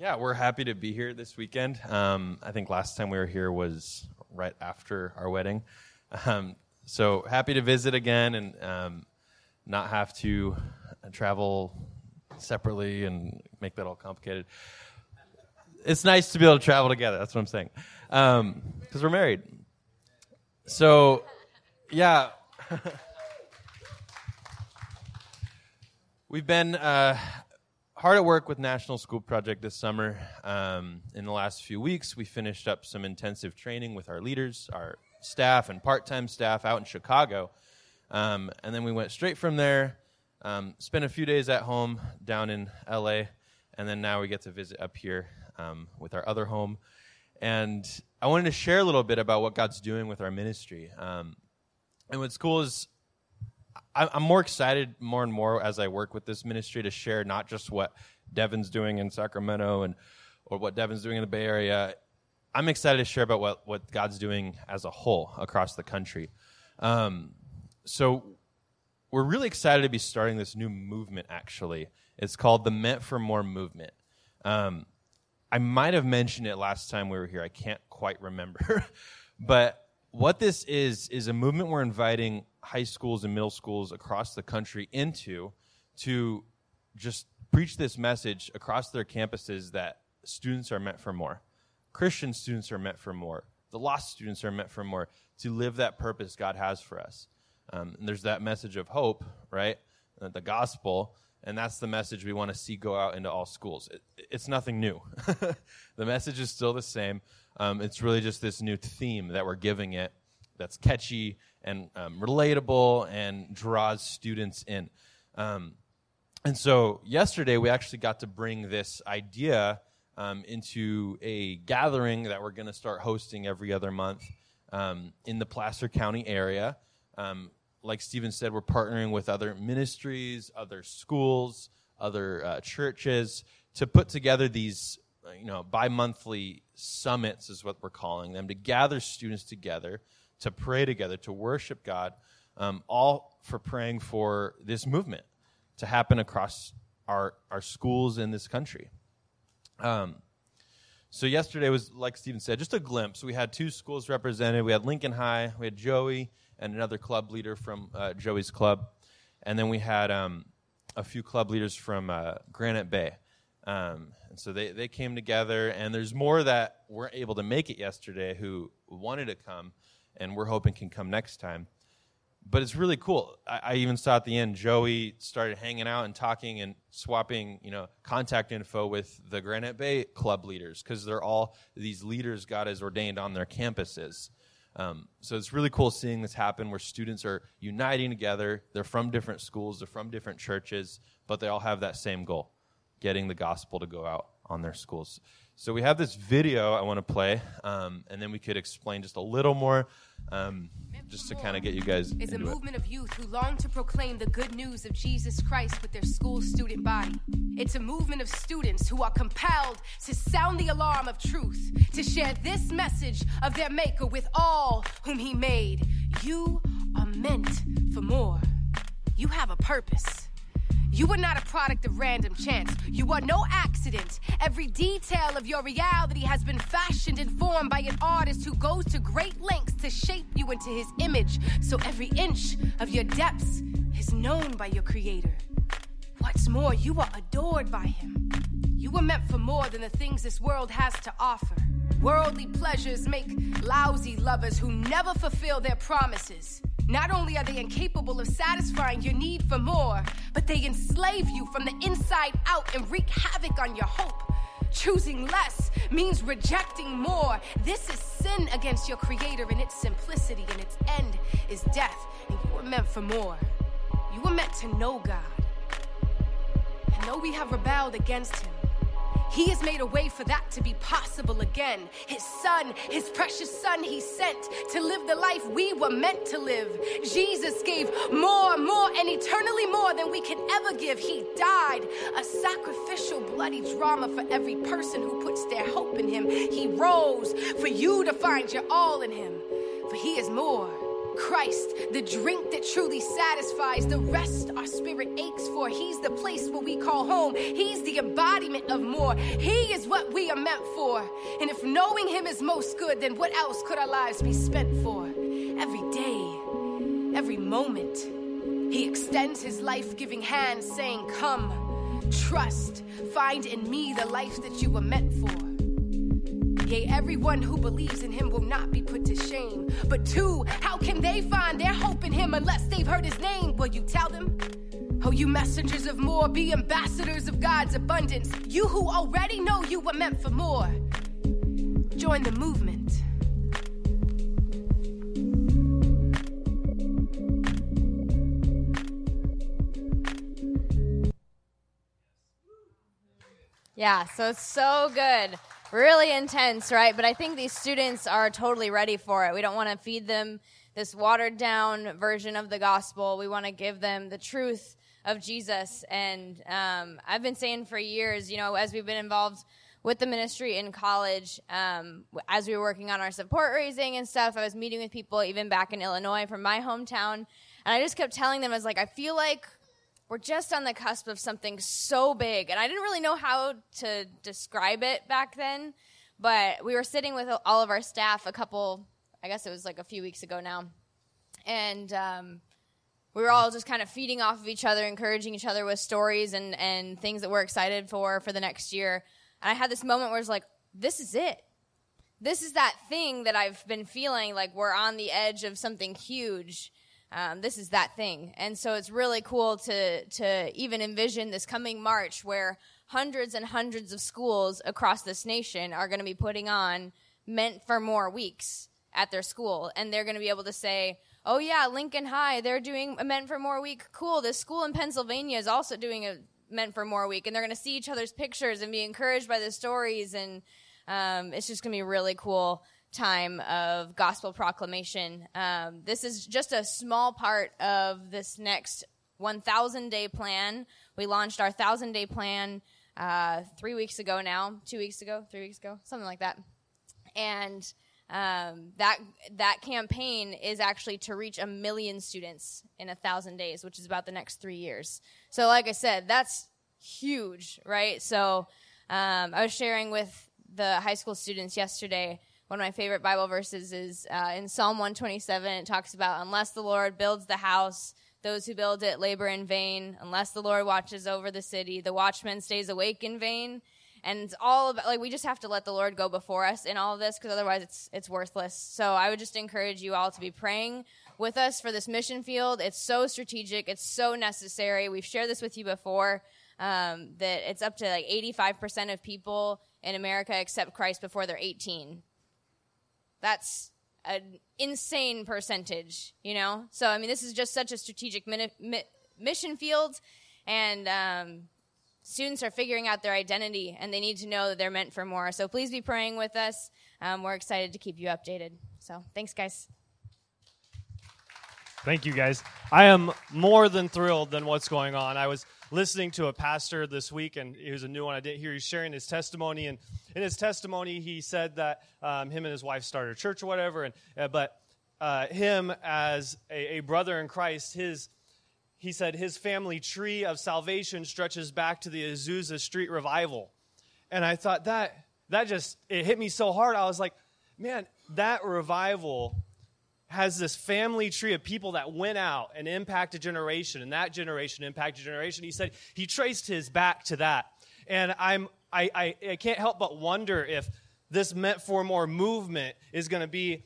Yeah, we're happy to be here this weekend. Um, I think last time we were here was right after our wedding. Um, so happy to visit again and um, not have to travel separately and make that all complicated. It's nice to be able to travel together. That's what I'm saying. Because um, we're married. So, yeah. We've been uh, hard at work with National School Project this summer. Um, in the last few weeks, we finished up some intensive training with our leaders, our staff, and part time staff out in Chicago. Um, and then we went straight from there, um, spent a few days at home down in LA, and then now we get to visit up here um, with our other home. And I wanted to share a little bit about what God's doing with our ministry. Um, and what's cool is I'm more excited more and more as I work with this ministry to share not just what Devin's doing in Sacramento and or what Devin's doing in the Bay Area. I'm excited to share about what, what God's doing as a whole across the country. Um, so we're really excited to be starting this new movement. Actually, it's called the Meant for More movement. Um, I might have mentioned it last time we were here. I can't quite remember, but what this is is a movement we're inviting high schools and middle schools across the country into to just preach this message across their campuses that students are meant for more. Christian students are meant for more. The lost students are meant for more to live that purpose God has for us. Um, and there's that message of hope, right? Uh, the gospel. And that's the message we want to see go out into all schools. It, it's nothing new. the message is still the same. Um, it's really just this new theme that we're giving it that's catchy and um, relatable and draws students in. Um, and so yesterday we actually got to bring this idea um, into a gathering that we're going to start hosting every other month um, in the Placer County area. Um, like Stephen said, we're partnering with other ministries, other schools, other uh, churches to put together these you know bi-monthly summits is what we're calling them to gather students together to pray together, to worship God, um, all for praying for this movement to happen across our, our schools in this country. Um, so yesterday was, like Stephen said, just a glimpse. We had two schools represented. We had Lincoln High, we had Joey, and another club leader from uh, Joey's club, and then we had um, a few club leaders from uh, Granite Bay. Um, and so they, they came together, and there's more that weren't able to make it yesterday who wanted to come and we're hoping can come next time. But it's really cool. I, I, even saw at the end Joey started hanging out and talking and swapping, you know, contact info with the Granite Bay club leaders because they're all these leaders God has ordained on their campuses. Um, so it's really cool seeing this happen where students are uniting together. They're from different schools, they're from different churches, but they all have that same goal getting the gospel to go out on their schools. So we have this video I want to play, um, and then we could explain just a little more, um, just to kind of get you guys. Is a movement of youth who long to proclaim the good news of Jesus Christ with their school student body. It's a movement of students who are compelled to sound the alarm of truth, to share this message of their Maker with all whom He made. You are meant for more. You have a purpose. You are not a product of random chance. You are no accident. Every detail of your reality has been fashioned and formed by an artist who goes to great lengths to shape you into his image. So every inch of your depths is known by your creator. What's more, you are adored by him. You were meant for more than the things this world has to offer. Worldly pleasures make lousy lovers who never fulfill their promises. Not only are they incapable of satisfying your need for more, but they enslave you from the inside out and wreak havoc on your hope. Choosing less means rejecting more. This is sin against your Creator in its simplicity, and its end is death. And you were meant for more. You were meant to know God. And though we have rebelled against Him, he has made a way for that to be possible again. His son, his precious son, he sent to live the life we were meant to live. Jesus gave more, more, and eternally more than we can ever give. He died a sacrificial, bloody drama for every person who puts their hope in him. He rose for you to find your all in him. For he is more Christ, the drink that truly satisfies. The rest our spirit aches for. He's the place where we call home. He's the embodiment of more. He is what we are meant for. And if knowing Him is most good, then what else could our lives be spent for? Every day, every moment, He extends His life giving hand, saying, Come, trust, find in me the life that you were meant for. Yea, everyone who believes in him will not be put to shame. But two, how can they find their hope in him unless they've heard his name? Will you tell them? Oh, you messengers of more, be ambassadors of God's abundance. You who already know you were meant for more. Join the movement. Yeah, so it's so good really intense, right? But I think these students are totally ready for it. We don't want to feed them this watered down version of the gospel. We want to give them the truth of Jesus. And um, I've been saying for years, you know, as we've been involved with the ministry in college, um, as we were working on our support raising and stuff, I was meeting with people even back in Illinois from my hometown. And I just kept telling them, I was like, I feel like we're just on the cusp of something so big. And I didn't really know how to describe it back then, but we were sitting with all of our staff a couple, I guess it was like a few weeks ago now. And um, we were all just kind of feeding off of each other, encouraging each other with stories and, and things that we're excited for for the next year. And I had this moment where it's like, this is it. This is that thing that I've been feeling like we're on the edge of something huge um, this is that thing. And so it's really cool to, to even envision this coming March where hundreds and hundreds of schools across this nation are going to be putting on meant for more weeks at their school. And they're going to be able to say, oh yeah, Lincoln High, they're doing a meant for more week. Cool. This school in Pennsylvania is also doing a meant for more week. And they're going to see each other's pictures and be encouraged by the stories. And um, it's just going to be really cool time of gospel proclamation. Um, this is just a small part of this next 1,000 day plan. We launched our 1,000 day plan uh, three weeks ago now, two weeks ago, three weeks ago, something like that. And um, that that campaign is actually to reach a million students in a thousand days, which is about the next three years. So, like I said, that's huge, right? So, um, I was sharing with the high school students yesterday one of my favorite Bible verses is uh, in Psalm 127. It talks about, unless the Lord builds the house, those who build it labor in vain. Unless the Lord watches over the city, the watchman stays awake in vain. And it's all about, like, we just have to let the Lord go before us in all of this because otherwise it's, it's worthless. So I would just encourage you all to be praying with us for this mission field. It's so strategic. It's so necessary. We've shared this with you before. Um, that it's up to like 85% of people in America accept Christ before they're 18. That's an insane percentage, you know? So, I mean, this is just such a strategic mi- mi- mission field, and um, students are figuring out their identity, and they need to know that they're meant for more. So, please be praying with us. Um, we're excited to keep you updated. So, thanks, guys. Thank you, guys. I am more than thrilled than what's going on. I was listening to a pastor this week, and he was a new one I didn't hear. He's sharing his testimony, and in his testimony, he said that um, him and his wife started a church or whatever, and uh, but uh, him as a, a brother in Christ, his he said his family tree of salvation stretches back to the Azusa Street revival, and I thought that that just it hit me so hard. I was like, man, that revival has this family tree of people that went out and impacted generation, and that generation impacted generation. He said he traced his back to that. And I'm, I, I, I can't help but wonder if this meant for more movement is going to be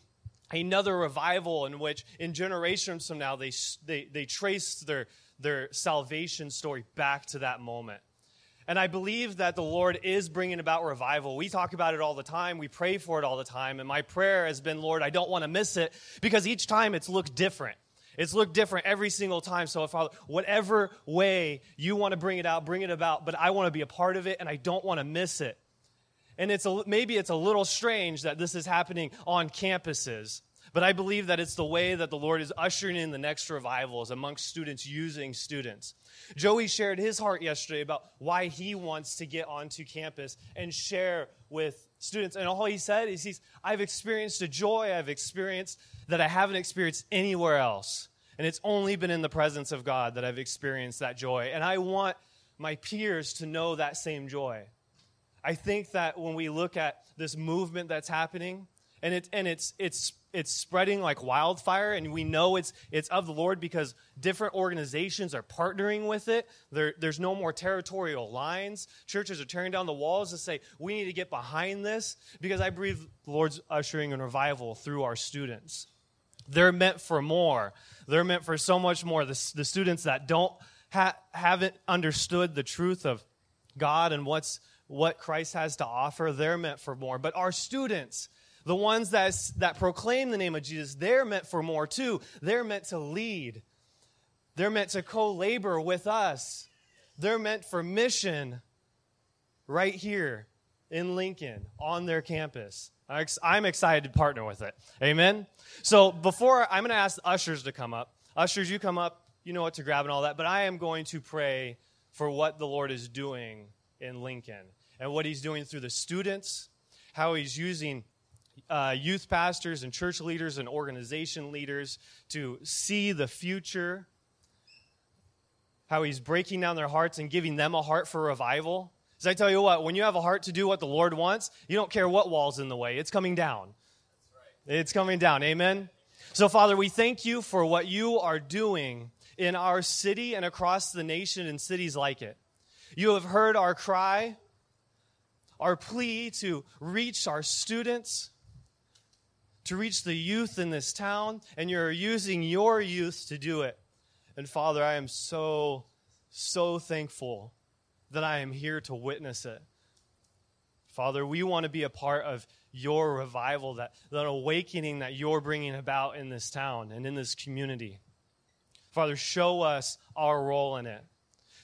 another revival in which in generations from now they, they, they trace their, their salvation story back to that moment. And I believe that the Lord is bringing about revival. We talk about it all the time. We pray for it all the time. And my prayer has been, Lord, I don't want to miss it because each time it's looked different. It's looked different every single time. So, Father, whatever way you want to bring it out, bring it about. But I want to be a part of it and I don't want to miss it. And it's a, maybe it's a little strange that this is happening on campuses. But I believe that it's the way that the Lord is ushering in the next revivals amongst students using students. Joey shared his heart yesterday about why he wants to get onto campus and share with students. And all he said is he's I've experienced a joy I've experienced that I haven't experienced anywhere else. And it's only been in the presence of God that I've experienced that joy. And I want my peers to know that same joy. I think that when we look at this movement that's happening, and, it, and it's, it's, it's spreading like wildfire, and we know it's, it's of the Lord because different organizations are partnering with it. There, there's no more territorial lines. Churches are tearing down the walls to say, we need to get behind this because I believe the Lord's ushering in revival through our students. They're meant for more. They're meant for so much more. The, the students that don't ha- haven't understood the truth of God and what's what Christ has to offer, they're meant for more. But our students, the ones that, that proclaim the name of Jesus, they're meant for more too. They're meant to lead, they're meant to co labor with us, they're meant for mission right here in Lincoln on their campus. I'm excited to partner with it. Amen? So before I'm going to ask the ushers to come up. Ushers, you come up. You know what to grab and all that. But I am going to pray for what the Lord is doing in Lincoln and what he's doing through the students, how he's using uh, youth pastors and church leaders and organization leaders to see the future, how he's breaking down their hearts and giving them a heart for revival. Because I tell you what, when you have a heart to do what the Lord wants, you don't care what wall's in the way, it's coming down. Right. It's coming down. Amen? So, Father, we thank you for what you are doing in our city and across the nation and cities like it. You have heard our cry, our plea to reach our students, to reach the youth in this town, and you're using your youth to do it. And Father, I am so, so thankful that I am here to witness it. Father, we want to be a part of your revival, that, that awakening that you're bringing about in this town and in this community. Father, show us our role in it.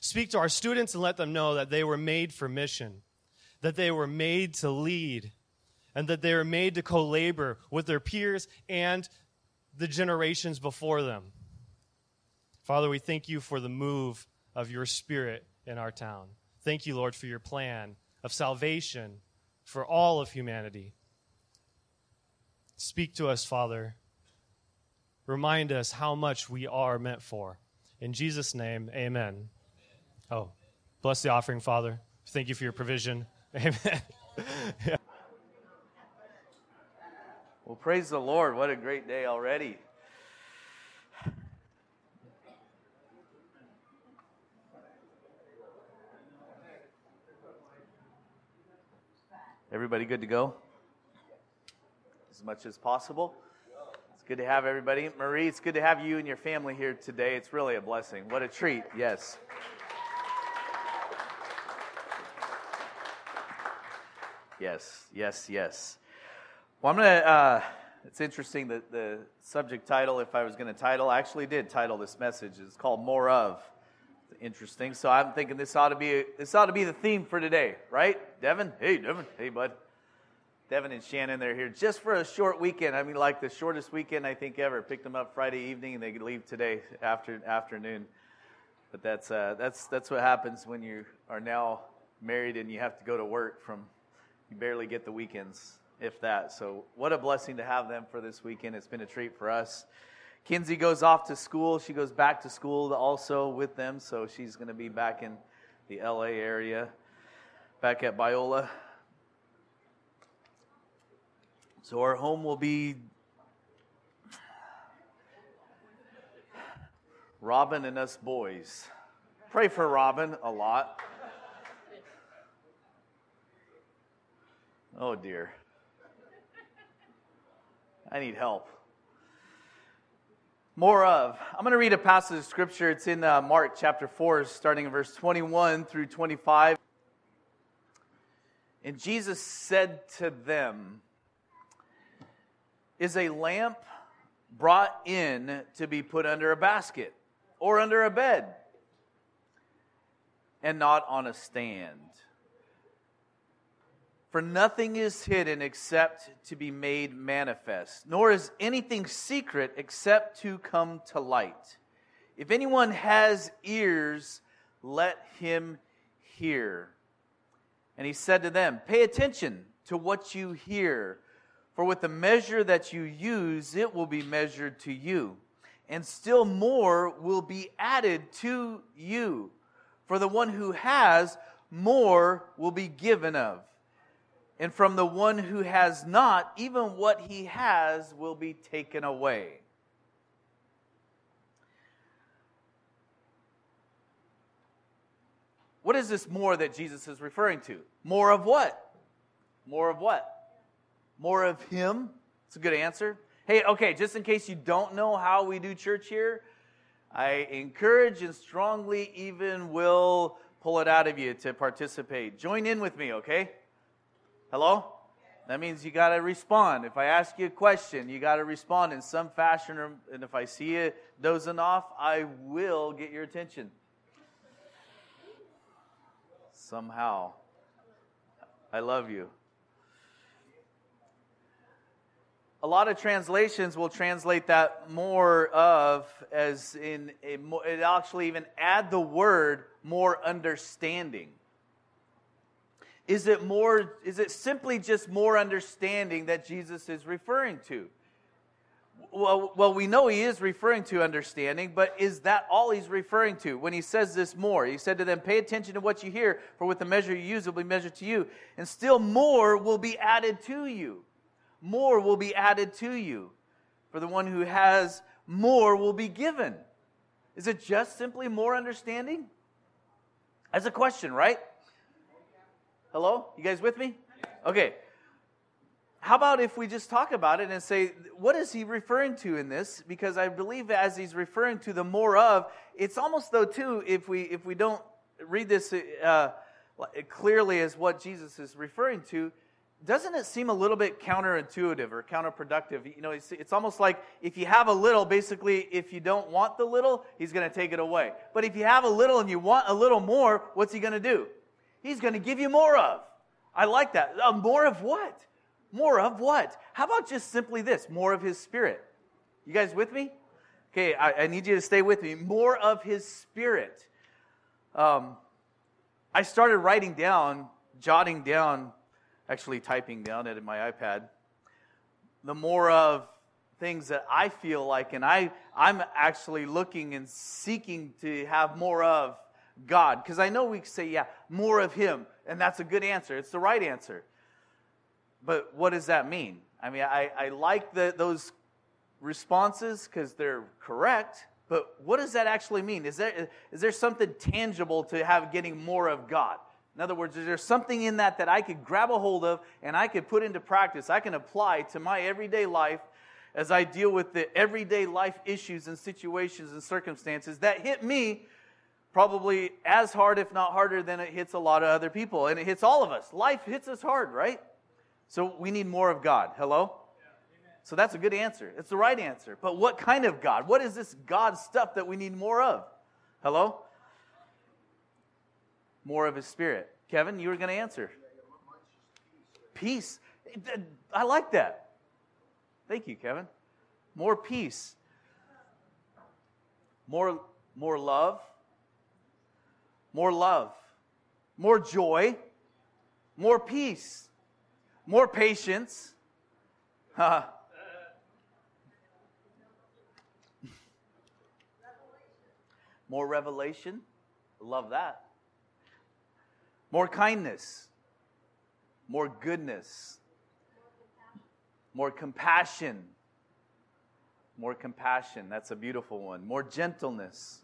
Speak to our students and let them know that they were made for mission, that they were made to lead, and that they are made to co labor with their peers and the generations before them. Father, we thank you for the move of your spirit in our town. Thank you, Lord, for your plan of salvation for all of humanity. Speak to us, Father. Remind us how much we are meant for. In Jesus' name, amen. Oh, bless the offering, Father. Thank you for your provision. Amen. yeah. Well, praise the Lord. What a great day already. Everybody good to go? As much as possible. It's good to have everybody. Marie, it's good to have you and your family here today. It's really a blessing. What a treat. Yes. Yes, yes, yes. Well, I'm going to, uh, it's interesting that the subject title, if I was going to title, I actually did title this message. It's called More of. Interesting. So I'm thinking this ought to be, this ought to be the theme for today, right? Devin? Hey, Devin. Hey, bud. Devin and Shannon, they're here just for a short weekend. I mean, like the shortest weekend I think ever. Picked them up Friday evening and they leave today after afternoon. But that's uh, that's that's what happens when you are now married and you have to go to work from you barely get the weekends, if that. So, what a blessing to have them for this weekend. It's been a treat for us. Kinsey goes off to school. She goes back to school also with them, so she's going to be back in the LA area, back at Biola. So, our home will be Robin and us boys. Pray for Robin a lot. Oh dear. I need help. More of. I'm going to read a passage of scripture. It's in uh, Mark chapter 4, starting in verse 21 through 25. And Jesus said to them, Is a lamp brought in to be put under a basket or under a bed and not on a stand? For nothing is hidden except to be made manifest, nor is anything secret except to come to light. If anyone has ears, let him hear. And he said to them, Pay attention to what you hear, for with the measure that you use, it will be measured to you, and still more will be added to you. For the one who has, more will be given of and from the one who has not, even what he has will be taken away. What is this more that Jesus is referring to? More of what? More of what? More of him? It's a good answer. Hey, okay, just in case you don't know how we do church here, I encourage and strongly even will pull it out of you to participate. Join in with me, okay? Hello? That means you got to respond. If I ask you a question, you got to respond in some fashion. Or, and if I see you dozing off, I will get your attention. Somehow. I love you. A lot of translations will translate that more of as in a, it actually even add the word more understanding. Is it more is it simply just more understanding that Jesus is referring to? Well, well, we know he is referring to understanding, but is that all he's referring to when he says this more? He said to them, Pay attention to what you hear, for with the measure you use, it will be measured to you. And still more will be added to you. More will be added to you. For the one who has more will be given. Is it just simply more understanding? As a question, right? Hello? You guys with me? Okay. How about if we just talk about it and say, what is he referring to in this? Because I believe as he's referring to the more of, it's almost though too, if we if we don't read this uh, clearly as what Jesus is referring to, doesn't it seem a little bit counterintuitive or counterproductive? You know, it's, it's almost like if you have a little, basically, if you don't want the little, he's going to take it away. But if you have a little and you want a little more, what's he going to do? He's going to give you more of. I like that. Uh, more of what? More of what? How about just simply this more of His Spirit? You guys with me? Okay, I, I need you to stay with me. More of His Spirit. Um, I started writing down, jotting down, actually typing down it in my iPad, the more of things that I feel like, and I, I'm actually looking and seeking to have more of God? Because I know we say, yeah, more of Him, and that's a good answer. It's the right answer. But what does that mean? I mean, I, I like the, those responses because they're correct, but what does that actually mean? Is there, is there something tangible to have getting more of God? In other words, is there something in that that I could grab a hold of and I could put into practice? I can apply to my everyday life as I deal with the everyday life issues and situations and circumstances that hit me probably as hard, if not harder, than it hits a lot of other people. And it hits all of us. Life hits us hard, right? So we need more of God. Hello? So that's a good answer. It's the right answer. But what kind of God? What is this God stuff that we need more of? Hello? More of His Spirit. Kevin, you were going to answer. Peace. I like that. Thank you, Kevin. More peace. More, more love more love, more joy, more peace, more patience. more revelation. Love that. More kindness, more goodness, more compassion. More compassion. That's a beautiful one. More gentleness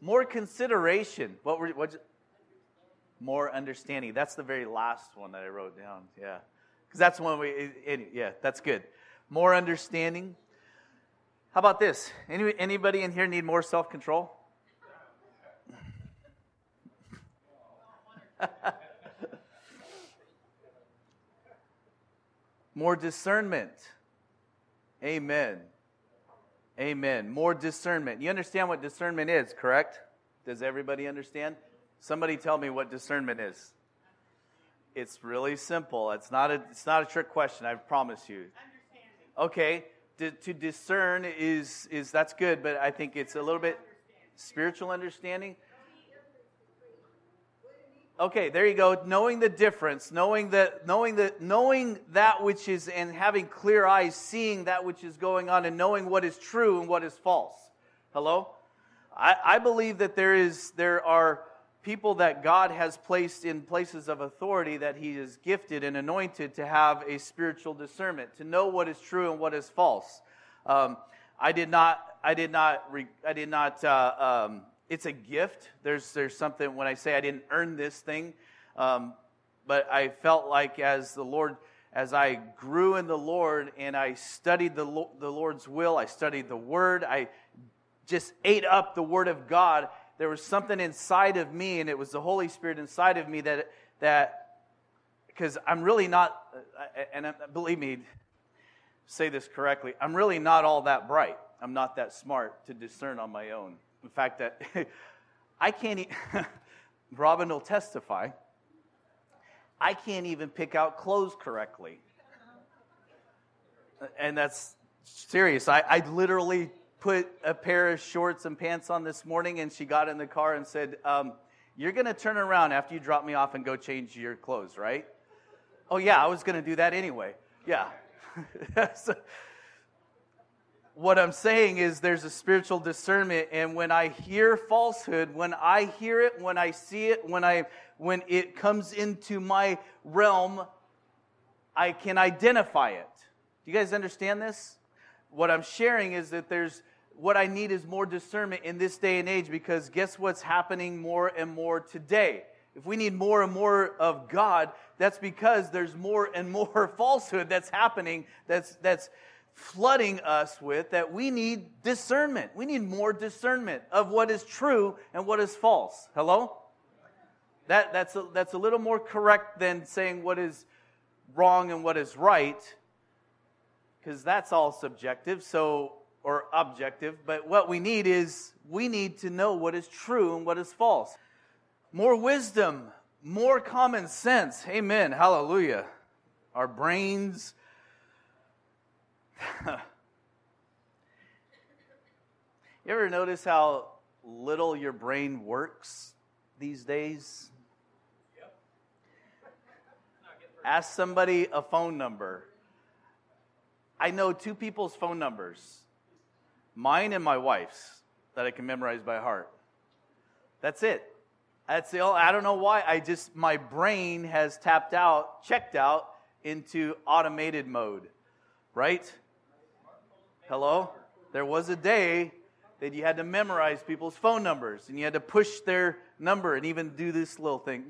more consideration. What were what? More understanding. That's the very last one that I wrote down. Yeah, because that's one we. Yeah, that's good. More understanding. How about this? Any, anybody in here need more self control? more discernment. Amen. Amen. More discernment. You understand what discernment is, correct? Does everybody understand? Somebody tell me what discernment is. It's really simple. It's not a, it's not a trick question, I promise you. Okay, to, to discern is, is that's good, but I think it's a little bit spiritual understanding. Okay, there you go. Knowing the difference, knowing that, knowing that, knowing that which is, and having clear eyes, seeing that which is going on, and knowing what is true and what is false. Hello, I, I believe that there is, there are people that God has placed in places of authority that He is gifted and anointed to have a spiritual discernment, to know what is true and what is false. Um, I did not. I did not. I did not. Uh, um, it's a gift. There's there's something when I say I didn't earn this thing, um, but I felt like as the Lord, as I grew in the Lord and I studied the the Lord's will, I studied the Word. I just ate up the Word of God there was something inside of me, and it was the Holy Spirit inside of me that, that because I'm really not, and believe me, say this correctly, I'm really not all that bright. I'm not that smart to discern on my own. In fact, that I can't, Robin will testify, I can't even pick out clothes correctly. And that's serious. I, I literally put a pair of shorts and pants on this morning, and she got in the car and said, um, You're going to turn around after you drop me off and go change your clothes, right? Oh, yeah, I was going to do that anyway. Yeah. so, what I'm saying is there's a spiritual discernment, and when I hear falsehood, when I hear it, when I see it, when I when it comes into my realm, I can identify it. Do you guys understand this? What I'm sharing is that there's what I need is more discernment in this day and age because guess what's happening more and more today? If we need more and more of God, that's because there's more and more falsehood that's happening that's that's flooding us with that we need discernment. We need more discernment of what is true and what is false. Hello? That, that's, a, that's a little more correct than saying what is wrong and what is right, because that's all subjective. So or objective, but what we need is we need to know what is true and what is false. More wisdom, more common sense. Amen. Hallelujah. Our brains. you ever notice how little your brain works these days? Ask somebody a phone number. I know two people's phone numbers mine and my wife's that I can memorize by heart. That's it. That's the I don't know why. I just my brain has tapped out, checked out into automated mode. Right? Hello? There was a day that you had to memorize people's phone numbers and you had to push their number and even do this little thing.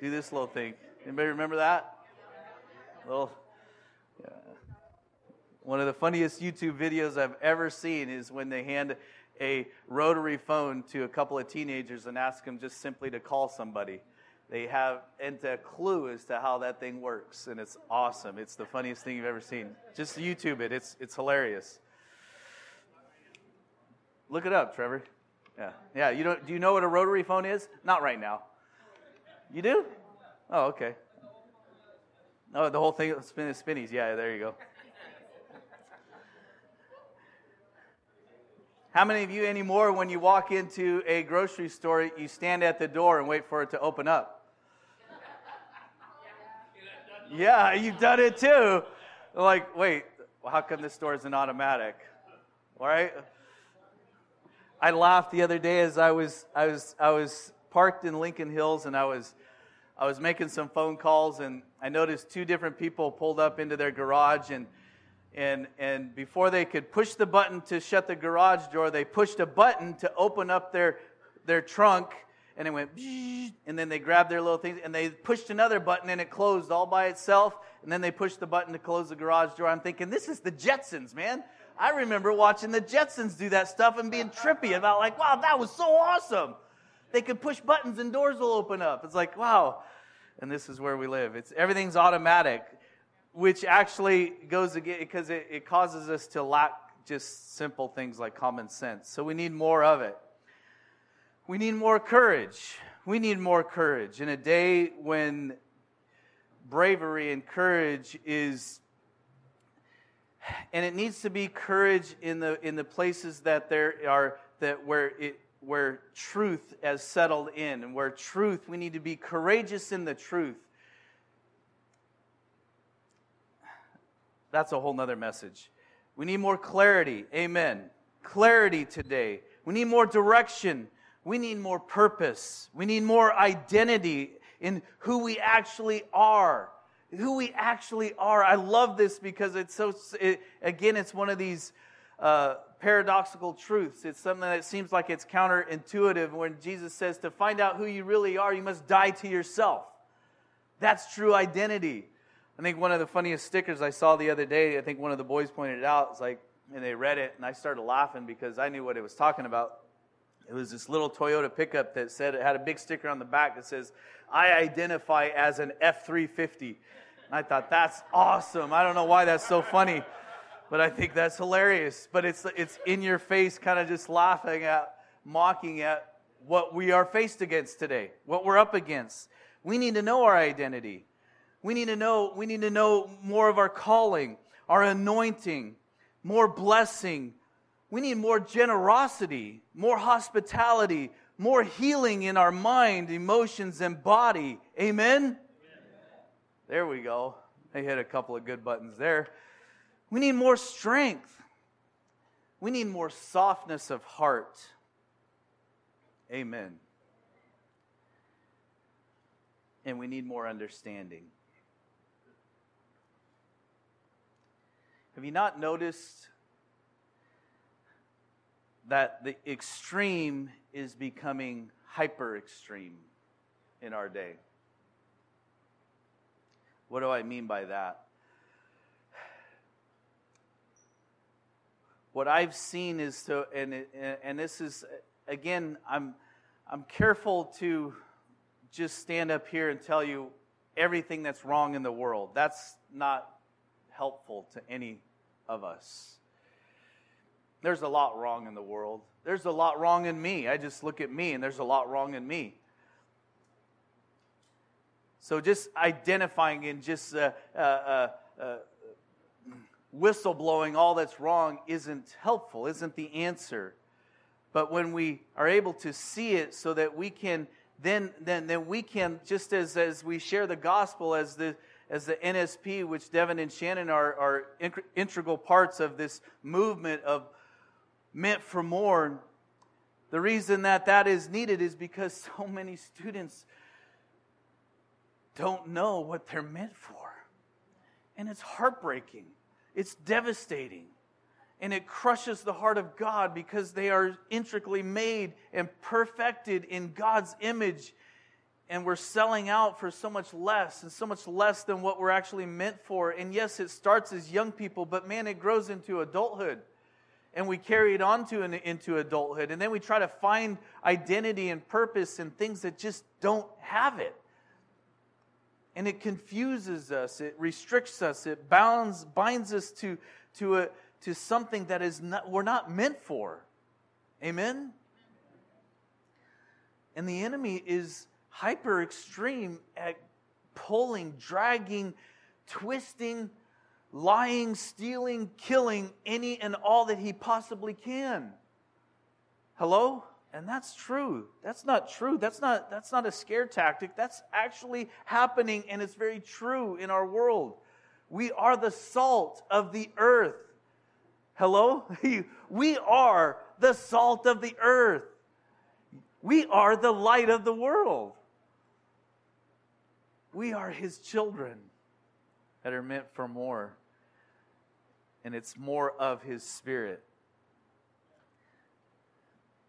Do this little thing. Anybody remember that? Little one of the funniest YouTube videos I've ever seen is when they hand a rotary phone to a couple of teenagers and ask them just simply to call somebody. They have and a clue as to how that thing works, and it's awesome. It's the funniest thing you've ever seen. Just YouTube it. It's it's hilarious. Look it up, Trevor. Yeah, yeah. You don't? Do you know what a rotary phone is? Not right now. You do? Oh, okay. Oh, the whole thing spin spinnies. Yeah, there you go. How many of you anymore, when you walk into a grocery store, you stand at the door and wait for it to open up? Yeah, you've done it too. Like, wait, how come this store isn't automatic? All right. I laughed the other day as I was I was I was parked in Lincoln Hills and I was I was making some phone calls and I noticed two different people pulled up into their garage and and, and before they could push the button to shut the garage door, they pushed a button to open up their, their trunk, and it went, and then they grabbed their little things, and they pushed another button, and it closed all by itself, and then they pushed the button to close the garage door. I'm thinking, this is the Jetsons, man. I remember watching the Jetsons do that stuff and being trippy about, like, wow, that was so awesome. They could push buttons and doors will open up. It's like, wow. And this is where we live. It's everything's automatic which actually goes again because it, it causes us to lack just simple things like common sense. So we need more of it. We need more courage. We need more courage. In a day when bravery and courage is and it needs to be courage in the in the places that there are that where it where truth has settled in and where truth we need to be courageous in the truth. That's a whole nother message. We need more clarity. Amen. Clarity today. We need more direction we need more purpose we need more identity in who we actually are who we actually are. I love this because it's so, it, again, it's one of these uh, paradoxical truths. It's something that seems like it's counterintuitive when Jesus says to find out who you really are, you must die to yourself. That's true identity. I think one of the funniest stickers I saw the other day, I think one of the boys pointed it out, it's like, and they read it, and I started laughing because I knew what it was talking about. It was this little Toyota pickup that said it had a big sticker on the back that says, I identify as an F 350. I thought, that's awesome. I don't know why that's so funny, but I think that's hilarious. But it's, it's in your face, kind of just laughing at, mocking at what we are faced against today, what we're up against. We need to know our identity. We need to know, we need to know more of our calling, our anointing, more blessing. We need more generosity, more hospitality, more healing in our mind, emotions, and body. Amen? There we go. They hit a couple of good buttons there. We need more strength. We need more softness of heart. Amen. And we need more understanding. Have you not noticed that the extreme is becoming hyper extreme in our day? What do I mean by that? What I've seen is to, and, and this is, again, I'm, I'm careful to just stand up here and tell you everything that's wrong in the world. That's not helpful to any of us. There's a lot wrong in the world. There's a lot wrong in me. I just look at me and there's a lot wrong in me. So just identifying and just uh, uh, uh, uh whistleblowing all that's wrong isn't helpful, isn't the answer. But when we are able to see it so that we can then then then we can just as as we share the gospel as the as the NSP, which Devin and Shannon are, are integral parts of this movement of meant for more. The reason that that is needed is because so many students don't know what they're meant for. And it's heartbreaking, it's devastating. And it crushes the heart of God because they are intricately made and perfected in God's image. And we're selling out for so much less and so much less than what we're actually meant for. And yes, it starts as young people, but man, it grows into adulthood and we carry it on to into adulthood. And then we try to find identity and purpose in things that just don't have it and it confuses us, it restricts us, it bounds, binds us to, to, a, to something that is not, we're not meant for. Amen? And the enemy is hyper extreme at pulling, dragging, twisting, lying, stealing, killing any and all that he possibly can. Hello? And that's true. That's not true. That's not, that's not a scare tactic. That's actually happening, and it's very true in our world. We are the salt of the earth. Hello? We are the salt of the earth. We are the light of the world. We are his children that are meant for more. And it's more of his spirit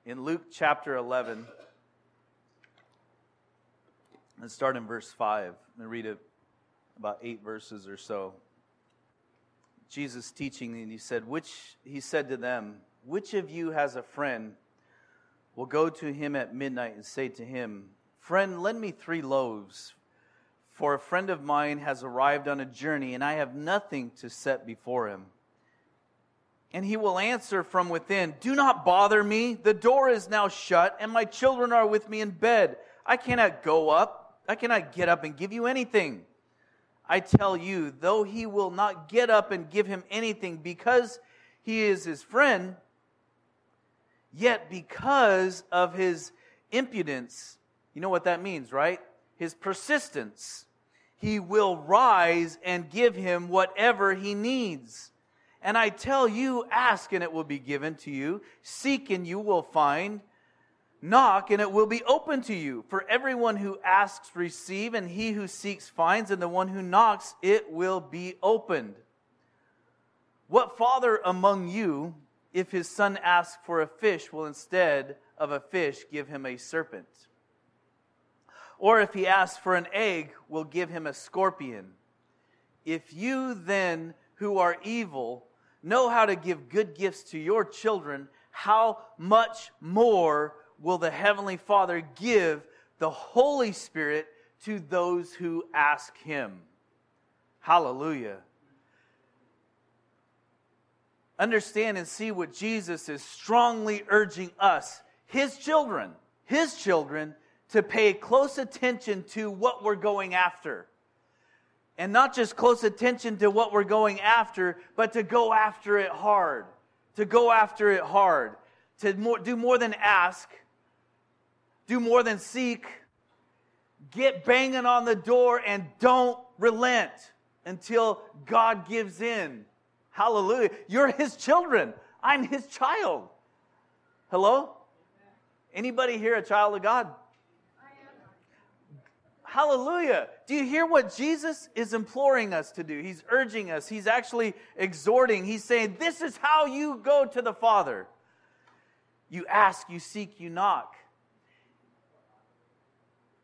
in Luke chapter 11. Let's start in verse 5 and read it about eight verses or so. Jesus teaching, and he said, which he said to them, Which of you has a friend will go to him at midnight and say to him, Friend, lend me three loaves, for a friend of mine has arrived on a journey, and I have nothing to set before him. And he will answer from within, Do not bother me. The door is now shut, and my children are with me in bed. I cannot go up. I cannot get up and give you anything. I tell you, though he will not get up and give him anything because he is his friend, yet because of his impudence, you know what that means, right? His persistence, he will rise and give him whatever he needs. And I tell you, ask and it will be given to you, seek and you will find Knock, and it will be open to you. For everyone who asks, receive, and he who seeks, finds, and the one who knocks, it will be opened. What father among you, if his son asks for a fish, will instead of a fish give him a serpent? Or if he asks for an egg, will give him a scorpion? If you then, who are evil, know how to give good gifts to your children, how much more will the Heavenly Father give the Holy Spirit to those who ask Him. Hallelujah. Understand and see what Jesus is strongly urging us, His children, His children, to pay close attention to what we're going after. And not just close attention to what we're going after, but to go after it hard. To go after it hard. To more, do more than ask, do more than seek. Get banging on the door and don't relent until God gives in. Hallelujah. You're his children. I'm his child. Hello? Anybody here a child of God? Hallelujah. Do you hear what Jesus is imploring us to do? He's urging us. He's actually exhorting. He's saying, This is how you go to the Father. You ask, you seek, you knock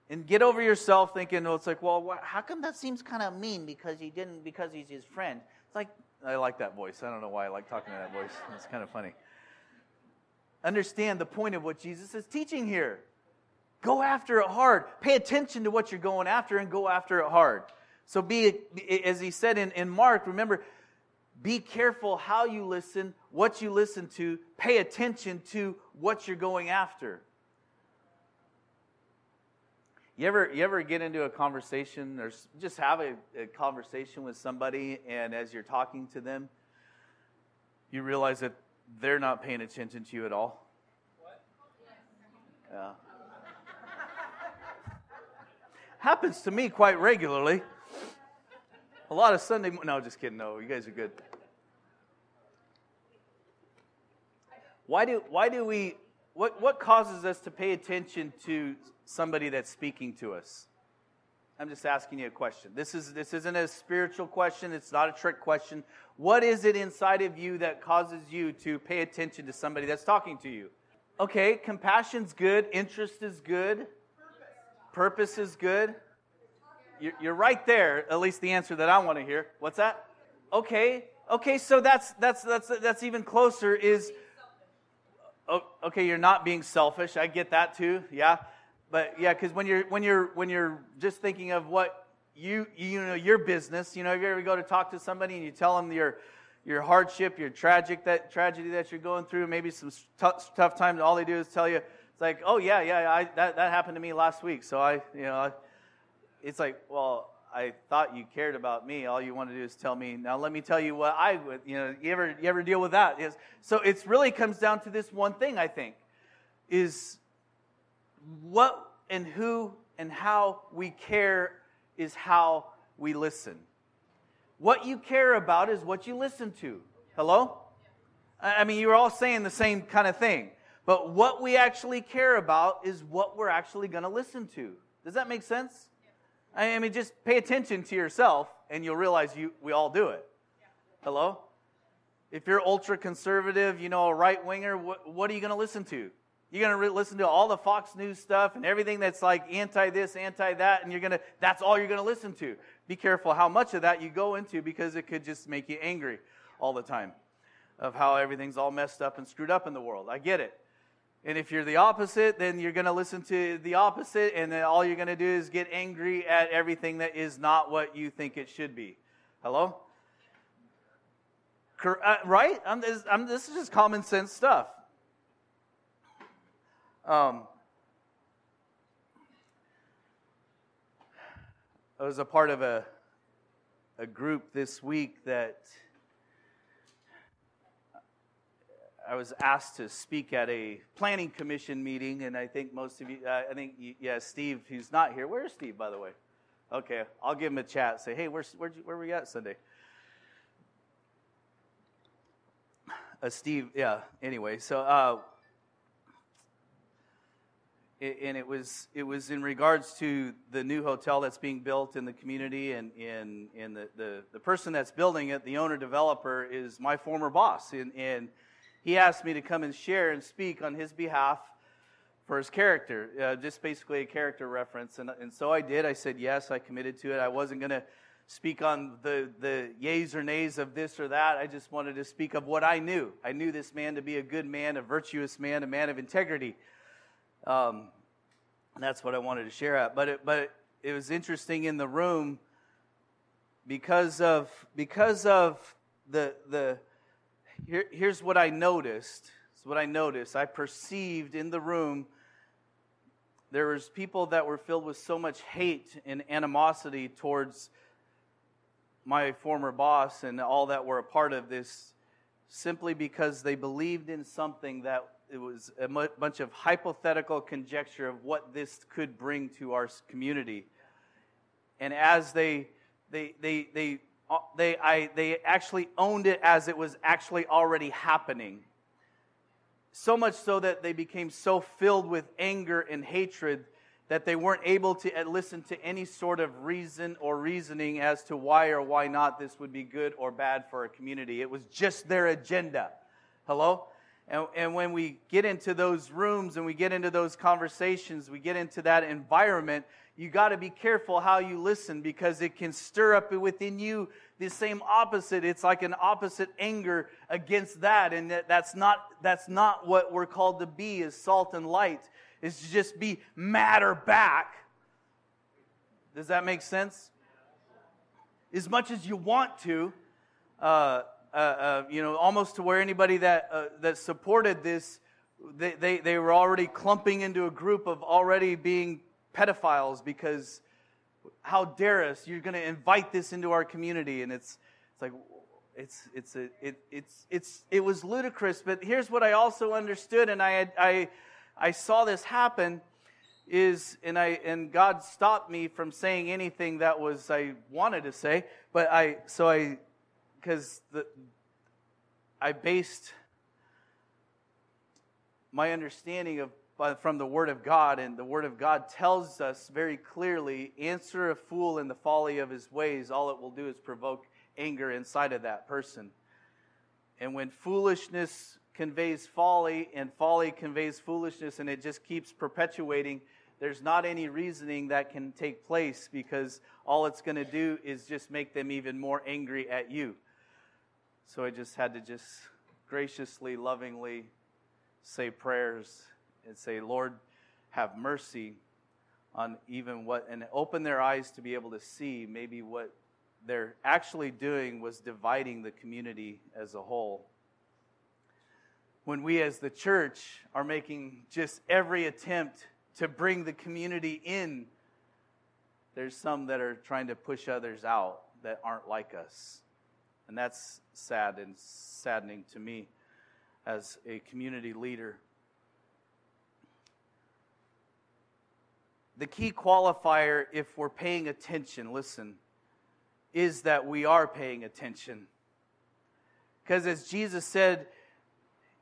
and get over yourself thinking, well, it's like, well, how come that seems kind of mean because he didn't, because he's his friend? It's like, I like that voice. I don't know why I like talking to that voice. It's kind of funny. Understand the point of what Jesus is teaching here. Go after it hard. Pay attention to what you're going after and go after it hard. So be, as he said in, in Mark, remember, be careful how you listen, what you listen to. Pay attention to what you're going after. You ever, you ever get into a conversation or just have a, a, conversation with somebody, and as you're talking to them, you realize that they're not paying attention to you at all? What? Yeah. Happens to me quite regularly. A lot of Sunday. No, just kidding. No, you guys are good. Why do, why do we what, what causes us to pay attention to somebody that's speaking to us? I'm just asking you a question. This, is, this isn't a spiritual question, it's not a trick question. What is it inside of you that causes you to pay attention to somebody that's talking to you? Okay, compassion's good, interest is good, purpose is good. You're, right there, at least the answer that I want to hear. What's that? Okay, okay, so that's, that's, that's, that's even closer is oh, okay, you're not being selfish. I get that too. Yeah. But yeah, because when you're when you're when you're just thinking of what you you know your business, you know, if you ever go to talk to somebody and you tell them your your hardship, your tragic that tragedy that you're going through, maybe some tough, tough times, all they do is tell you it's like, oh yeah, yeah, I, that that happened to me last week. So I, you know, I, it's like, well, I thought you cared about me. All you want to do is tell me. Now let me tell you what I would. You know, you ever you ever deal with that? Is so it really comes down to this one thing. I think is what and who and how we care is how we listen. What you care about is what you listen to. Hello? I mean, you're all saying the same kind of thing. But what we actually care about is what we're actually going to listen to. Does that make sense? I mean, just pay attention to yourself and you'll realize you, we all do it. Hello? If you're ultra conservative, you know, a right winger, what, what, are you going to listen to? You're going to re- listen to all the Fox News stuff and everything that's like anti this, anti that, and you're going to, that's all you're going to listen to. Be careful how much of that you go into because it could just make you angry all the time of how everything's all messed up and screwed up in the world. I get it. And if you're the opposite, then you're going to listen to the opposite, and then all you're going to do is get angry at everything that is not what you think it should be. Hello? Uh, right? I'm, this, I'm, this, is just common sense stuff. Um, I was a part of a a group this week that I was asked to speak at a planning commission meeting, and I think most of you, uh, I think, yeah, Steve, who's not here. Where's Steve, by the way? Okay, I'll give him a chat. Say, hey, where's, where where were at Sunday? Uh, Steve, yeah. Anyway, so uh, and it was it was in regards to the new hotel that's being built in the community, and in in the, the the person that's building it, the owner developer, is my former boss, and and he asked me to come and share and speak on his behalf for his character, uh, just basically a character reference. And, and so I did. I said yes, I committed to it. I wasn't going to speak on the, the yays or nays of this or that. I just wanted to speak of what I knew. I knew this man to be a good man, a virtuous man, a man of integrity. Um, that's what I wanted to share at. But it, but it was interesting in the room because of because of the the here, here's what I noticed. It's what I noticed. I perceived in the room there was people that were filled with so much hate and animosity towards my former boss and all that were a part of this simply because they believed in something that it was a bunch of hypothetical conjecture of what this could bring to our community. And as they they they they they, I, they actually owned it as it was actually already happening. So much so that they became so filled with anger and hatred that they weren't able to uh, listen to any sort of reason or reasoning as to why or why not this would be good or bad for a community. It was just their agenda. Hello? And, and when we get into those rooms and we get into those conversations, we get into that environment, you got to be careful how you listen because it can stir up within you the same opposite. It's like an opposite anger against that. And that, that's, not, that's not what we're called to be as salt and light, is to just be matter back. Does that make sense? As much as you want to, uh, uh, uh, you know, almost to where anybody that, uh, that supported this, they, they, they were already clumping into a group of already being pedophiles because how dare us? You're going to invite this into our community. And it's, it's like, it's, it's, a, it, it's, it's, it was ludicrous. But here's what I also understood, and I, had, I, I saw this happen is and I and God stopped me from saying anything that was I wanted to say, but I so I because the I based my understanding of from the Word of God, and the Word of God tells us very clearly answer a fool in the folly of his ways, all it will do is provoke anger inside of that person. And when foolishness conveys folly, and folly conveys foolishness, and it just keeps perpetuating, there's not any reasoning that can take place because all it's going to do is just make them even more angry at you. So I just had to just graciously, lovingly say prayers and say, Lord, have mercy on even what, and open their eyes to be able to see maybe what they're actually doing was dividing the community as a whole. When we as the church are making just every attempt to bring the community in, there's some that are trying to push others out that aren't like us. And that's sad and saddening to me as a community leader. The key qualifier, if we're paying attention, listen, is that we are paying attention. Because as Jesus said,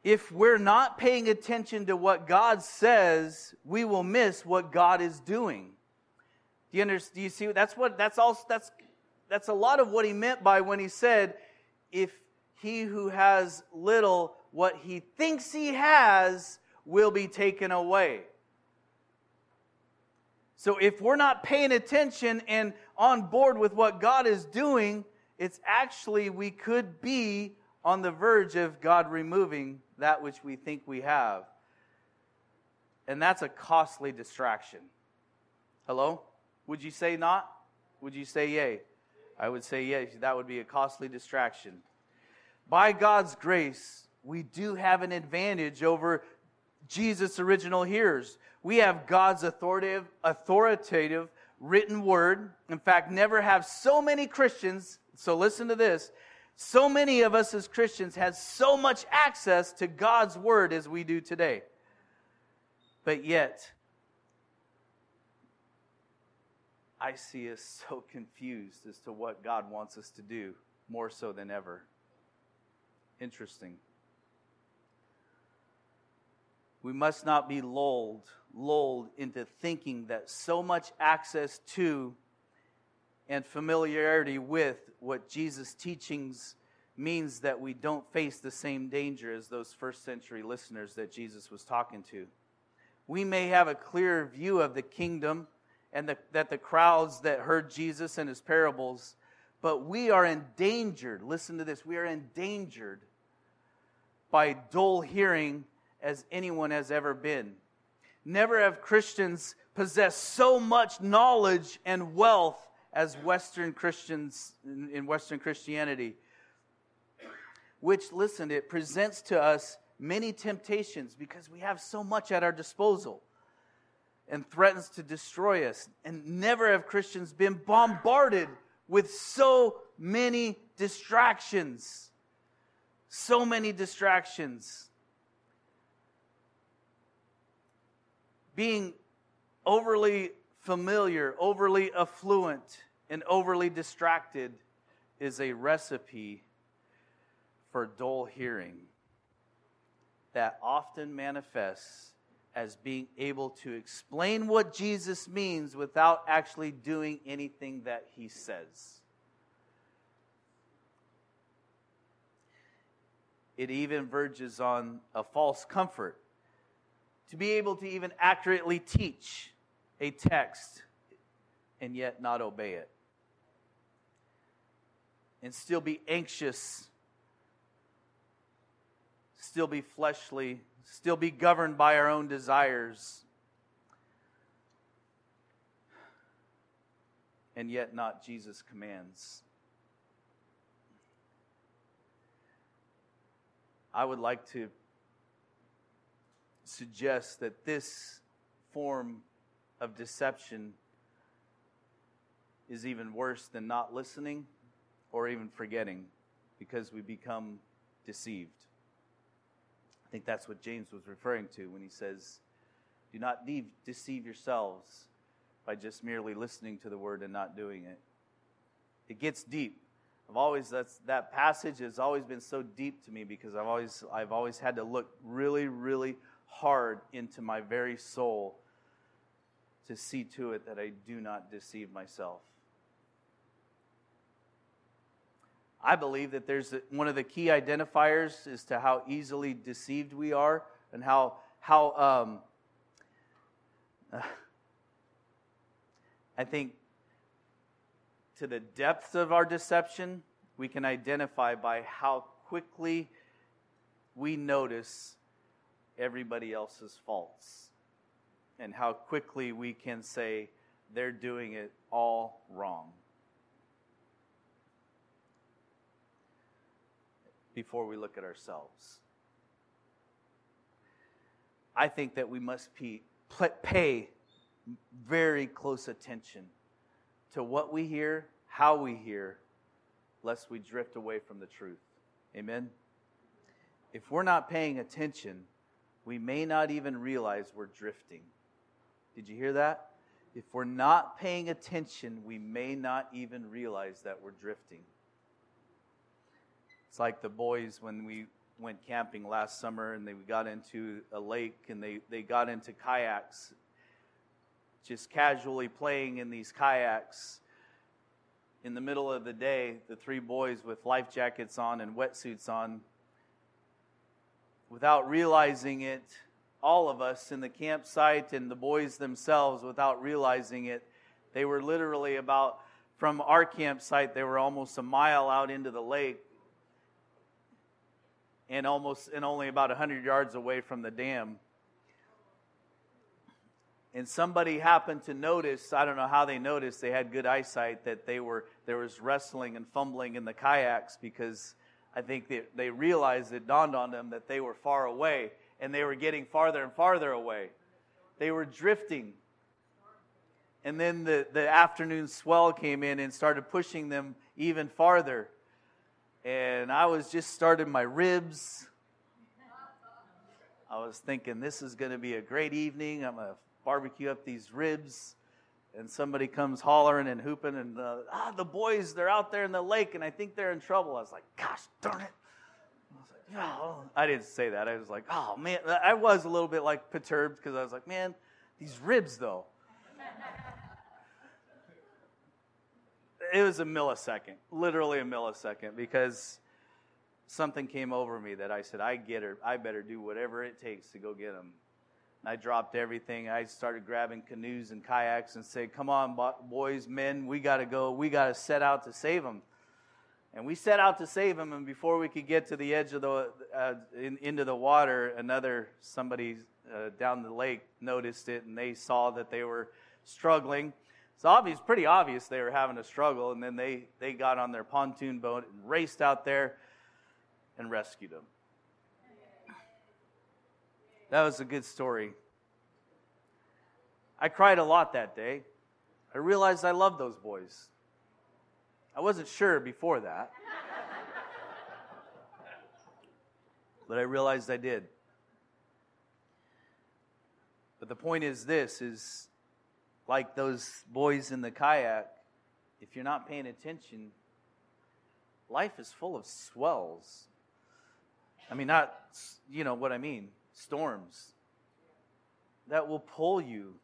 if we're not paying attention to what God says, we will miss what God is doing. Do you understand? Do you see? That's what. That's all. That's that's a lot of what he meant by when he said, "If he who has little, what he thinks he has, will be taken away." So if we're not paying attention and on board with what God is doing, it's actually we could be on the verge of God removing that which we think we have. And that's a costly distraction. Hello? Would you say not? Would you say yay? I would say yes. That would be a costly distraction. By God's grace, we do have an advantage over Jesus' original hearers. We have God's authoritative, authoritative written word. In fact, never have so many Christians So listen to this. So many of us as Christians have so much access to God's word as we do today. But yet, I see us so confused as to what God wants us to do more so than ever. Interesting. We must not be lulled, lulled into thinking that so much access to and familiarity with what Jesus' teachings means that we don't face the same danger as those first century listeners that Jesus was talking to. We may have a clear view of the kingdom and the, that the crowds that heard Jesus and his parables, but we are endangered. Listen to this we are endangered by dull hearing as anyone has ever been. Never have Christians possessed so much knowledge and wealth as Western Christians in Western Christianity. Which, listen, it presents to us many temptations because we have so much at our disposal and threatens to destroy us. And never have Christians been bombarded with so many distractions. So many distractions. Being overly familiar, overly affluent, and overly distracted is a recipe for dull hearing that often manifests as being able to explain what Jesus means without actually doing anything that he says. It even verges on a false comfort to be able to even accurately teach a text and yet not obey it, and still be anxious, still be fleshly. Still be governed by our own desires, and yet not Jesus' commands. I would like to suggest that this form of deception is even worse than not listening or even forgetting because we become deceived. I think that's what James was referring to when he says, Do not de- deceive yourselves by just merely listening to the word and not doing it. It gets deep. I've always that's that passage has always been so deep to me because I've always I've always had to look really really hard into my very soul to see to it that I do not deceive myself. I believe that there's one of the key identifiers as to how easily deceived we are and how, how um, I think to the depths of our deception, we can identify by how quickly we notice everybody else's faults and how quickly we can say they're doing it all wrong. before we look at ourselves. I think that we must pay very close attention to what we hear, how we hear, lest we drift away from the truth. Amen? If we're not paying attention, we may not even realize we're drifting. Did you hear that? If we're not paying attention, we may not even realize that we're drifting. It's like the boys when we went camping last summer and they got into a lake and they, they got into kayaks, just casually playing in these kayaks. In the middle of the day, the three boys with life jackets on and wetsuits on, without realizing it, all of us in the campsite and the boys themselves, without realizing it, they were literally about from our campsite, they were almost a mile out into the lake and almost and only about 100 yards away from the dam. And somebody happened to notice, I don't know how they noticed, they had good eyesight that they were there was wrestling and fumbling in the kayaks because I think they, they realized it dawned on them that they were far away and they were getting farther and farther away. They were drifting. And then the, the afternoon swell came in and started pushing them even farther. And I was just starting my ribs. I was thinking, this is going to be a great evening. I'm going to barbecue up these ribs. And somebody comes hollering and hooping, and uh, ah, the boys, they're out there in the lake, and I think they're in trouble. I was like, gosh darn it. I was like. I didn't say that. I was like, oh, man. I was a little bit like perturbed because I was like, man, these ribs, though. it was a millisecond, literally a millisecond, because something came over me that I said, I get her. I better do whatever it takes to go get them. And I dropped everything. I started grabbing canoes and kayaks and said, Come on, boys, men, we got to go. We got to set out to save them. And we set out to save them, and before we could get to the edge of the uh, in, into the water, another somebody uh, down the lake noticed it, and they saw that they were struggling. It's obvious, pretty obvious they were having a struggle, and then they, they got on their pontoon boat and raced out there and rescued them. That was a good story. I cried a lot that day. I realized I loved those boys. I wasn't sure before that. but I realized I did. But the point is this is like those boys in the kayak, if you're not paying attention, life is full of swells. I mean, not, you know what I mean, storms that will pull you.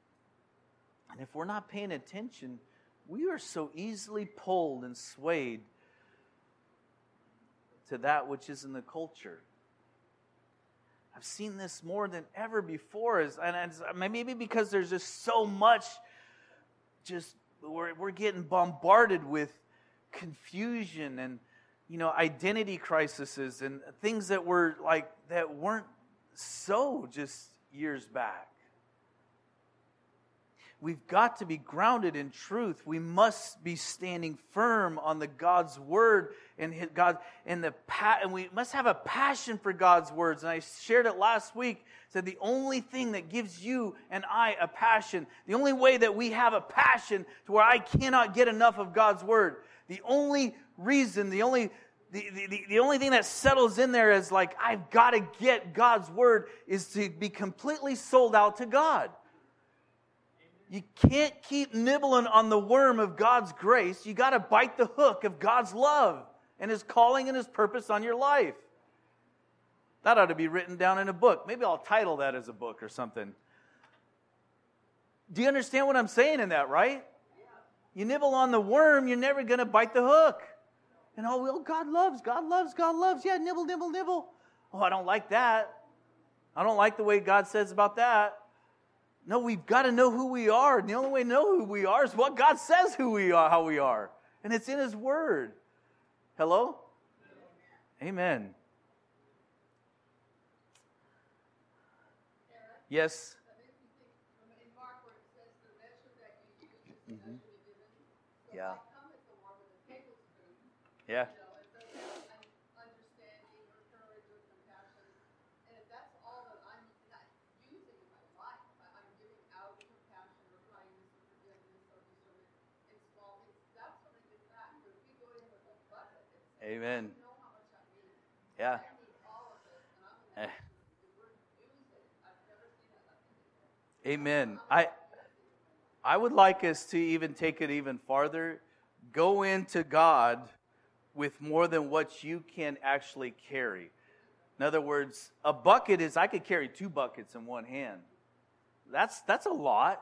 And if we're not paying attention, we are so easily pulled and swayed to that which is in the culture. I've seen this more than ever before, and maybe because there's just so much just we're, we're getting bombarded with confusion and you know identity crises and things that were like that weren't so just years back We've got to be grounded in truth. We must be standing firm on the God's word and God and the and we must have a passion for God's words. And I shared it last week. Said the only thing that gives you and I a passion, the only way that we have a passion to where I cannot get enough of God's word, the only reason, the only the, the, the only thing that settles in there is like, I've got to get God's word, is to be completely sold out to God. You can't keep nibbling on the worm of God's grace. You got to bite the hook of God's love and His calling and His purpose on your life. That ought to be written down in a book. Maybe I'll title that as a book or something. Do you understand what I'm saying in that, right? You nibble on the worm, you're never going to bite the hook. And oh, well, God loves, God loves, God loves. Yeah, nibble, nibble, nibble. Oh, I don't like that. I don't like the way God says about that. No, we've got to know who we are. And the only way to know who we are is what God says who we are, how we are. And it's in His Word. Hello? Amen. Yes. Mm-hmm. Yeah. Yeah. Amen. Yeah. Amen. I I would like us to even take it even farther. Go into God with more than what you can actually carry. In other words, a bucket is I could carry two buckets in one hand. That's that's a lot.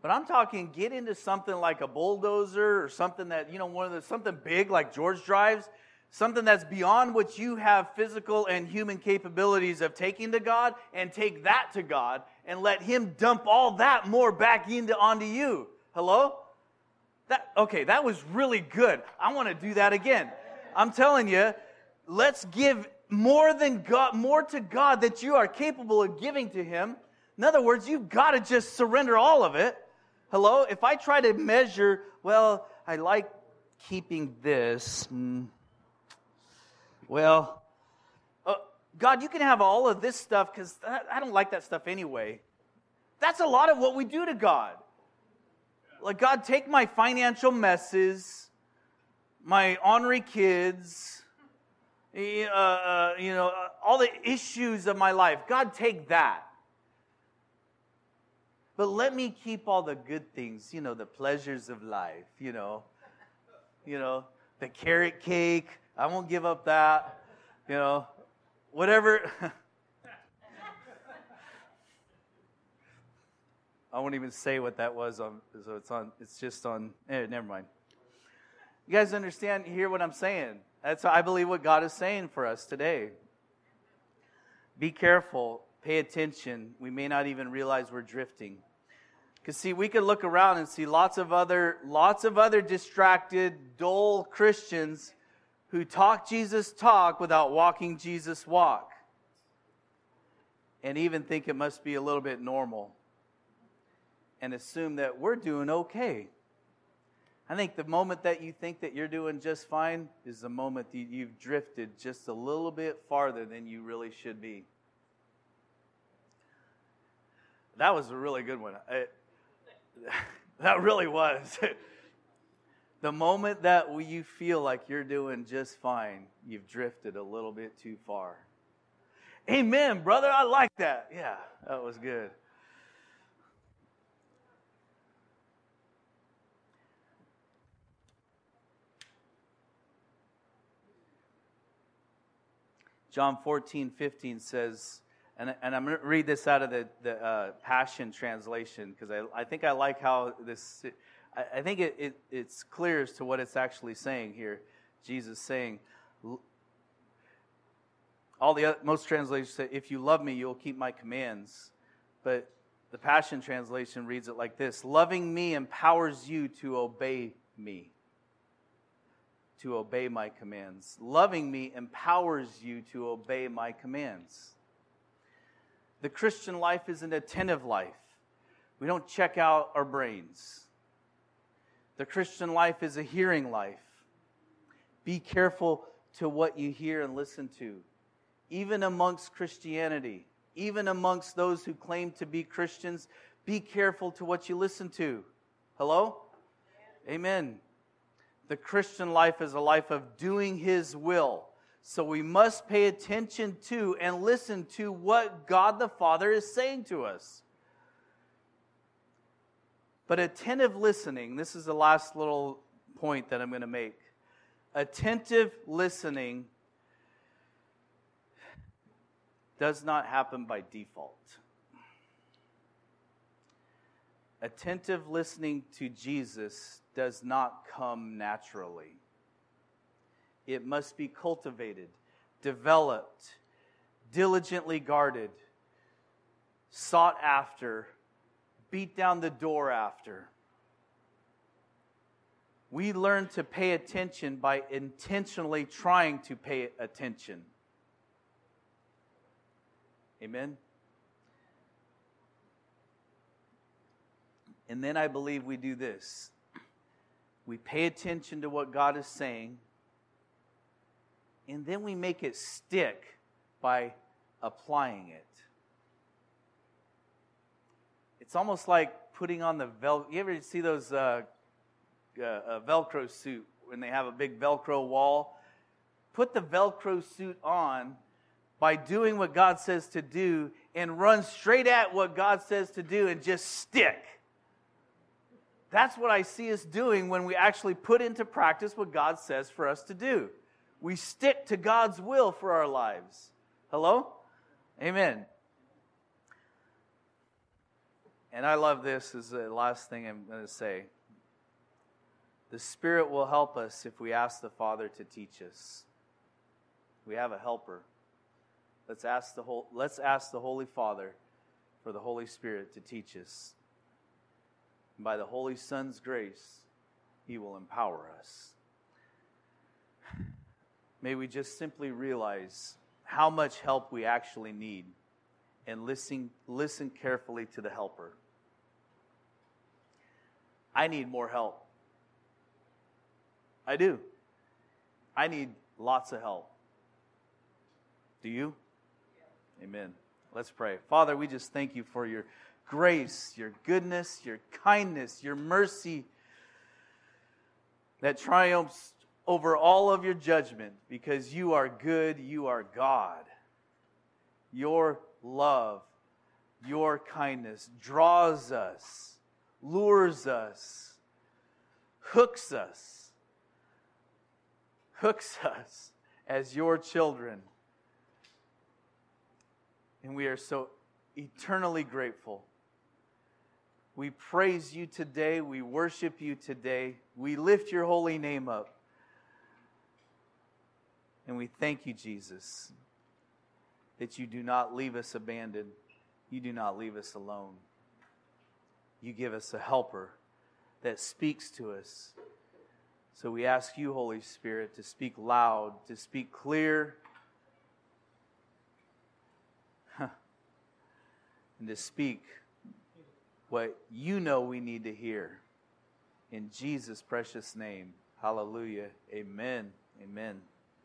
But I'm talking get into something like a bulldozer or something that, you know, one of the something big like George drives, something that's beyond what you have physical and human capabilities of taking to God and take that to God and let him dump all that more back into onto you. Hello? That okay, that was really good. I want to do that again. I'm telling you, let's give more than God, more to God that you are capable of giving to him. In other words, you've got to just surrender all of it Hello? If I try to measure, well, I like keeping this. Mm, well, uh, God, you can have all of this stuff because I don't like that stuff anyway. That's a lot of what we do to God. Like, God, take my financial messes, my ornery kids, uh, uh, you know, uh, all the issues of my life. God, take that. But let me keep all the good things, you know, the pleasures of life, you know, you know, the carrot cake. I won't give up that, you know, whatever. I won't even say what that was on. So it's on. It's just on. Eh, never mind. You guys understand? Hear what I'm saying? That's I believe what God is saying for us today. Be careful. Pay attention. We may not even realize we're drifting. Because see, we could look around and see lots of other, lots of other distracted, dull Christians who talk Jesus talk without walking Jesus walk, and even think it must be a little bit normal and assume that we're doing okay. I think the moment that you think that you're doing just fine is the moment that you've drifted just a little bit farther than you really should be. That was a really good one. I, that really was. the moment that you feel like you're doing just fine, you've drifted a little bit too far. Amen, brother. I like that. Yeah, that was good. John 14, 15 says, and, and I'm going to read this out of the, the uh, Passion Translation because I, I think I like how this, I, I think it, it, it's clear as to what it's actually saying here. Jesus saying, all the most translations say, if you love me, you'll keep my commands. But the Passion Translation reads it like this Loving me empowers you to obey me to obey my commands. Loving me empowers you to obey my commands. The Christian life is an attentive life. We don't check out our brains. The Christian life is a hearing life. Be careful to what you hear and listen to. Even amongst Christianity, even amongst those who claim to be Christians, be careful to what you listen to. Hello? Amen. The Christian life is a life of doing His will. So we must pay attention to and listen to what God the Father is saying to us. But attentive listening, this is the last little point that I'm going to make. Attentive listening does not happen by default. Attentive listening to Jesus does not come naturally. It must be cultivated, developed, diligently guarded, sought after, beat down the door after. We learn to pay attention by intentionally trying to pay attention. Amen? And then I believe we do this we pay attention to what God is saying, and then we make it stick by applying it. It's almost like putting on the Velcro. You ever see those uh, uh, uh, Velcro suit when they have a big Velcro wall? Put the Velcro suit on by doing what God says to do and run straight at what God says to do and just stick. That's what I see us doing when we actually put into practice what God says for us to do. We stick to God's will for our lives. Hello? Amen. And I love this as the last thing I'm going to say. The Spirit will help us if we ask the Father to teach us. We have a helper. Let's ask the, whole, let's ask the Holy Father for the Holy Spirit to teach us. And by the Holy Son's grace, He will empower us. May we just simply realize how much help we actually need and listen, listen carefully to the helper. I need more help. I do. I need lots of help. Do you? Amen. Let's pray. Father, we just thank you for your grace, your goodness, your kindness, your mercy that triumphs over all of your judgment because you are good, you are God. Your love, your kindness draws us, lures us, hooks us, hooks us as your children. And we are so eternally grateful. We praise you today. We worship you today. We lift your holy name up. And we thank you, Jesus, that you do not leave us abandoned. You do not leave us alone. You give us a helper that speaks to us. So we ask you, Holy Spirit, to speak loud, to speak clear, and to speak what you know we need to hear. In Jesus' precious name. Hallelujah. Amen. Amen.